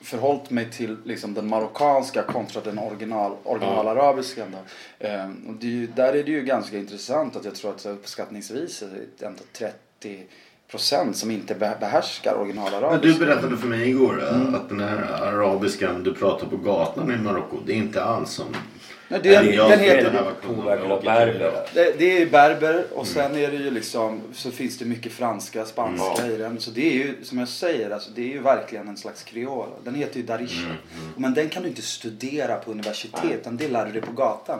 förhållit mig till liksom den marockanska kontra den original, originalarabiskan. Då. Ehm, och det där är det ju ganska intressant att jag tror att uppskattningsvis är det ändå 30 procent som inte be- behärskar Men originalarabiska. du berättade för mig igår eh, att den här arabiskan du pratar på gatan i Marocko, det är inte alls som... Nej, det, Nej, jag den heter, berber. Det, det är ju berber och sen är det ju liksom så finns det mycket franska, spanska Mm. i den. Så det är ju som jag säger, alltså, det är ju verkligen en slags kreol. Den heter ju Darisha. Mm, Men den kan du inte studera på universitet utan det lär du dig på gatan.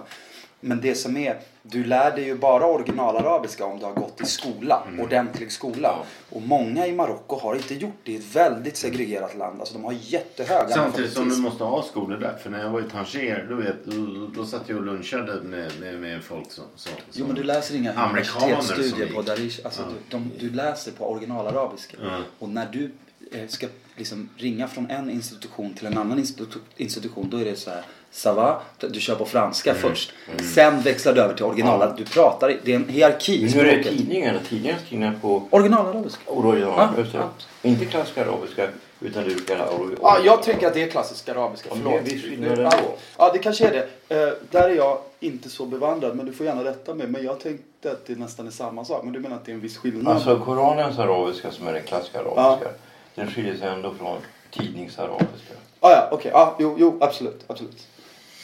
Men det som är, du lär dig ju bara originalarabiska om du har gått i skola, ordentlig skola. Och många i Marocko har inte gjort det. Det är ett väldigt segregerat land. Alltså de har jättehög Samtidigt som du måste ha skolor där. För när jag var i Tanger, då, vet, då, då satt jag och lunchade med, med, med folk som, som, Jo men du läser inga universitetsstudier på. Darish. Alltså du, de, du läser på originalarabiska. Ja. Och när du eh, ska liksom ringa från en institution till en annan institu- institution då är det så här Ça va? Du kör på franska Mm. först. Sen växlar du över till original. Du pratar, det är en hierarki Men hur är språket. tidningarna? Tidningarna skrivna på Originalarabiska. original, Ja, det. ja. Inte klassisk arabiska utan du kallar original. Ja, jag tänker att det är klassisk arabiska. Ja, Förlåt. det ja, ja, det kanske är det. Eh, där är jag inte så bevandrad, men du får gärna rätta mig. Men jag tänkte att det nästan är samma sak. Men du menar att det är en viss skillnad? Alltså Koranens arabiska som är den klassiska arabiska. Den skiljer sig ändå från tidningsarabiska. Ah, ja, okej. Ah, jo, jo, absolut. absolut.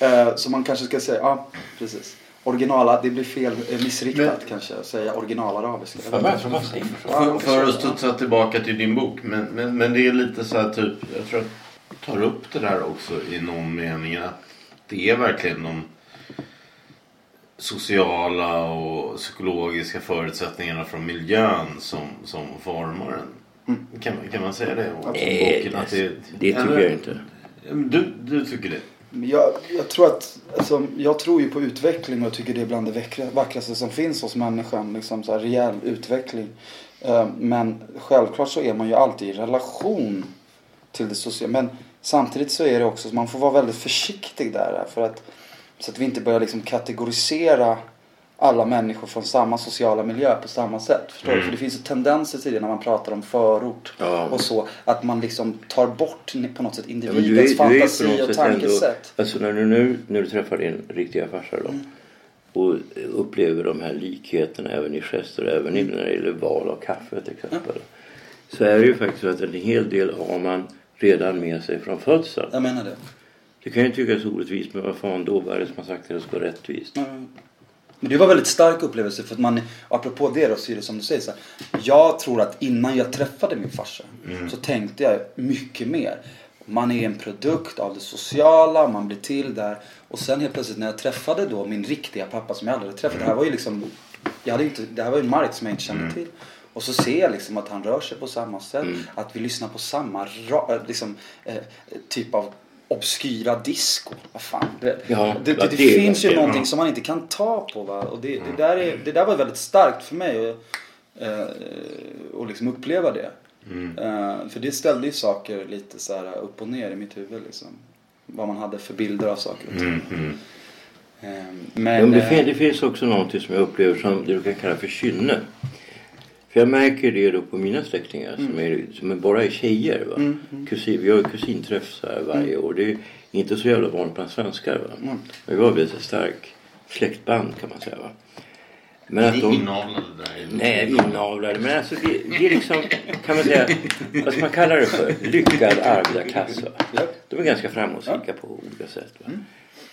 Eh, så man kanske ska säga, ja, precis. Originala, det blir fel, eh, missriktat Men- kanske, att säga originalarabiska. För mig att studsa tillbaka till din bok. Men, men, men det är lite så här typ. Jag tror att du tar upp det där också i någon mening. Att det är verkligen de sociala och psykologiska förutsättningarna från miljön som, som formar en. Kan, kan man säga det? om Nej, boken? Att det, det tycker eller- jag inte. Du, du tycker det? Men Jag, jag tror att, alltså, jag tror ju på utveckling och tycker det är bland det vackraste som finns hos människan. Liksom så här rejäl utveckling. Eh, men självklart så är man ju alltid i relation till det sociala. Men samtidigt så är det också, man får vara väldigt försiktig där. För att, så att vi inte börjar liksom kategorisera alla människor från samma sociala miljö på samma sätt. Förstår du? För det finns ju tendenser till det när man pratar om förort Ja. och så. Att man liksom tar bort på något sätt Ja, individens du är, du är fantasi på något och sätt tankesätt. ändå, alltså när du nu när du träffar din riktiga farsa då och upplever de här likheterna även i gester, även i när det gäller val av kaffe till exempel. Så är det ju faktiskt så att en hel del har man redan med sig från födseln. Jag menar det. Det kan ju tyckas orättvist men vad fan då? Vad är det som har sagt att det ska vara rättvist? Men det var en väldigt stark upplevelse för att man, apropå det då så är det som du säger så här, Jag tror att innan jag träffade min farsa så tänkte jag mycket mer. Man är en produkt av det sociala, man blir till där. Och sen helt plötsligt när jag träffade då min riktiga pappa som jag aldrig hade träffat. Det här var ju liksom, jag hade inte, det här var ju en mark som jag inte kände till. Och så ser jag liksom att han rör sig på samma sätt. Att vi lyssnar på samma ra, liksom, eh, typ av obskyra disco. Vad fan. Det, Ja, det, det, det, finns ju någonting som man inte kan ta på. Va? Och det, det, där är, det där var väldigt starkt för mig. Och, eh, liksom uppleva det. Eh, för det ställde ju saker lite så här upp och ner i mitt huvud. Liksom. Vad man hade för bilder av saker och ting. Eh, men, Men det, eh, det finns också någonting som jag upplever som det du kan kalla för kynne. För jag märker det då på mina släktingar som, är, som är bara är tjejer. Va? Kusin, vi har ju kusinträff så här varje år. Det är inte så jävla vanligt bland svenskar. Va? Men vi har väldigt så stark släktband kan man säga. Va? Men att Det är de, inavlade där. Nej, inavlade. Men alltså det, det är liksom, kan man säga, vad ska man kalla det för? Lyckad arbetarklass. Va? De är ganska framgångsrika på olika sätt. Va?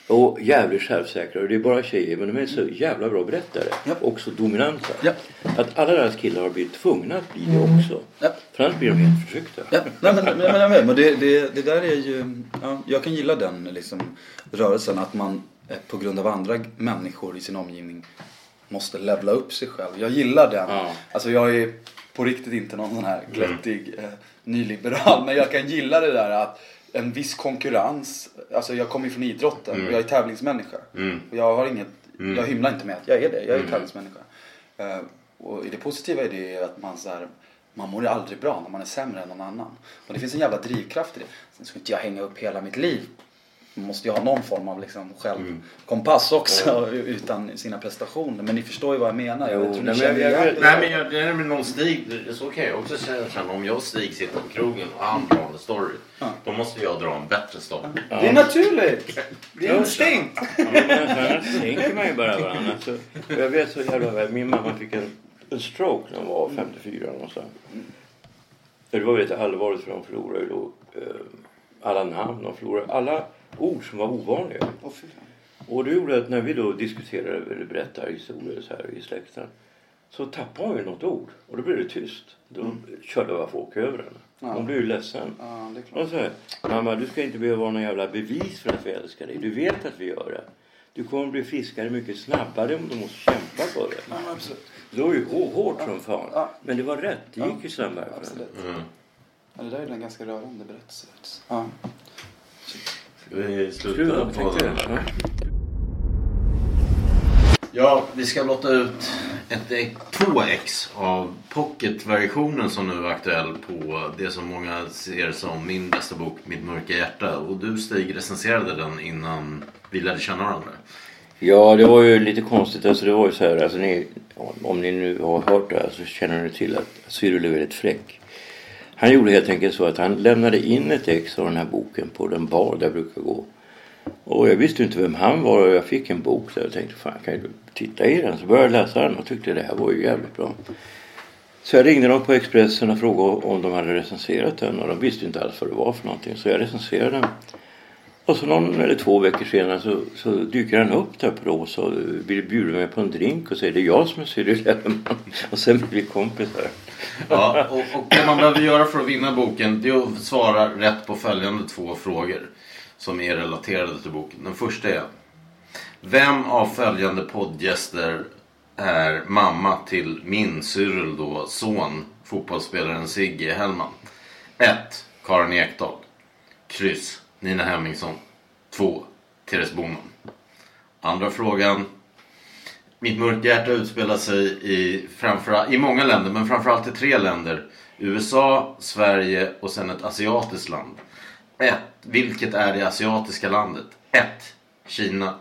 Och jävligt självsäkra. Och det är bara tjejer, men de är så jävla bra berättare. Ja. Och så dominanta. Ja. Att alla deras killar har blivit tvungna att bli det också. Ja. För annars blir de helt förtryckta. Ja, nej, men, men, men, men, men det, det, det där är ju, ja, jag kan gilla den liksom, rörelsen att man eh, på grund av andra människor i sin omgivning måste levla upp sig själv. Jag gillar den. Ja. Alltså jag är på riktigt inte någon sån här glättig eh, nyliberal men jag kan gilla det där att en viss konkurrens, alltså jag kommer ju från idrotten och jag är tävlingsmänniska. Och jag har inget, jag hymlar inte med att jag är det, jag är tävlingsmänniska. Eh, och det positiva i det är att man så här, man mår aldrig bra när man är sämre än någon annan. Och det finns en jävla drivkraft i det. Sen ska inte jag hänga upp hela mitt liv. Man måste ju ha någon form av liksom självkompass också utan sina prestationer. Men ni förstår ju vad jag menar. Jo, jag tror ni nej, men jag-. Nej men jag, det är med någon Stig, så kan jag också känna. Om jag och Stig sitter på krogen och han drar en story. Då måste jag dra en bättre story. Det är naturligt! Det är instinkt! Ja, men tänker man ju bara varandra. Alltså, jag vet så jävla väl. Min mamma fick en, en stroke när hon var 54 någonstans. Det var väldigt allvarligt för de förlorade ju då eh, alla namn. De förlorade alla ord som var ovanliga. Och det gjorde att när vi då diskuterade eller berättade historier så här i släkten så tappade hon ju något ord och då blev det tyst. Då körde bara folk över henne. Hon blev ju ledsen. Ja. Och så här, mamma du ska inte behöva vara någon jävla bevis för att vi älskar dig. Du vet att vi gör det. Du kommer bli friskare mycket snabbare om du måste kämpa för det. Ja, absolut. Det var ju hå- hårt som fan. Ja. Men det var rätt. Det gick Ja. ju snabbare. för Absolut. Mm. Ja, det där är en ganska rörande berättelse. Ja. Vi sluta Sluta, på den? Ja. Vi ska låta ut ett, ett, två ex av pocketversionen som nu är aktuell på det som många ser som min bästa bok, Mitt mörka hjärta. Och du Stig recenserade den innan vi lärde känna varandra. Ja, det var ju lite konstigt. Alltså, det var ju så här, alltså, ni, om ni nu har hört det här så känner ni till att Cyril är väldigt fräck. Han gjorde helt enkelt så att han lämnade in ett ex av den här boken på den bar där jag brukar gå. Och jag visste inte vem han var och jag fick en bok där jag tänkte fan kan jag titta i den? Så började jag läsa den och tyckte det här var ju jävligt bra. Så jag ringde dem på Expressen och frågade om de hade recenserat den och de visste inte alls vad det var för någonting. Så jag recenserade den. Och så någon eller två veckor senare så, så dyker han upp där på Rås och vill bjuda mig på en drink och säger det är jag som är Cyril Hellman. Och sen blir vi kompisar. Ja, och, och det man behöver göra för att vinna boken det är att svara rätt på följande två frågor som är relaterade till boken. Den första är Vem av följande poddgäster är mamma till min Cyril då son, fotbollsspelaren Sigge Hellman? 1. Karin Ekdahl. Kryss. Nina Hemmingsson. 2. Therese Boman. Andra frågan. Mitt mörka hjärta utspelar sig i, i många länder, men framförallt i tre länder. USA, Sverige och sen ett asiatiskt land. 1. Vilket är det asiatiska landet? 1. Kina.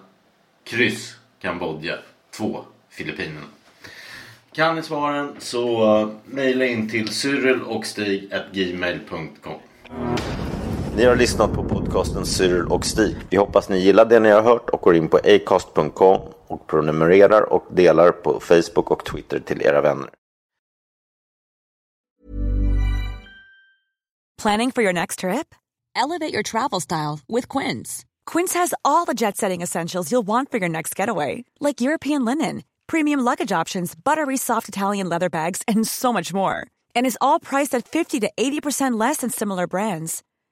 Kryss. Kambodja. 2. Filippinerna. Kan ni svaren så mejla in till cyrilochstig.gmail.com ni har lyssnat på podcasten Cyril och Stig. Vi hoppas ni gillar det ni har hört och går in på acast.com och prenumererar och delar på Facebook och Twitter till era vänner. Planning for your next trip? Elevate your travel style with Quince. Quince has all the jet setting essentials you'll want for your next getaway, like European linen, premium luggage options, buttery soft Italian leather bags, and so much more. And is all priced at 50 to 80% less than similar brands.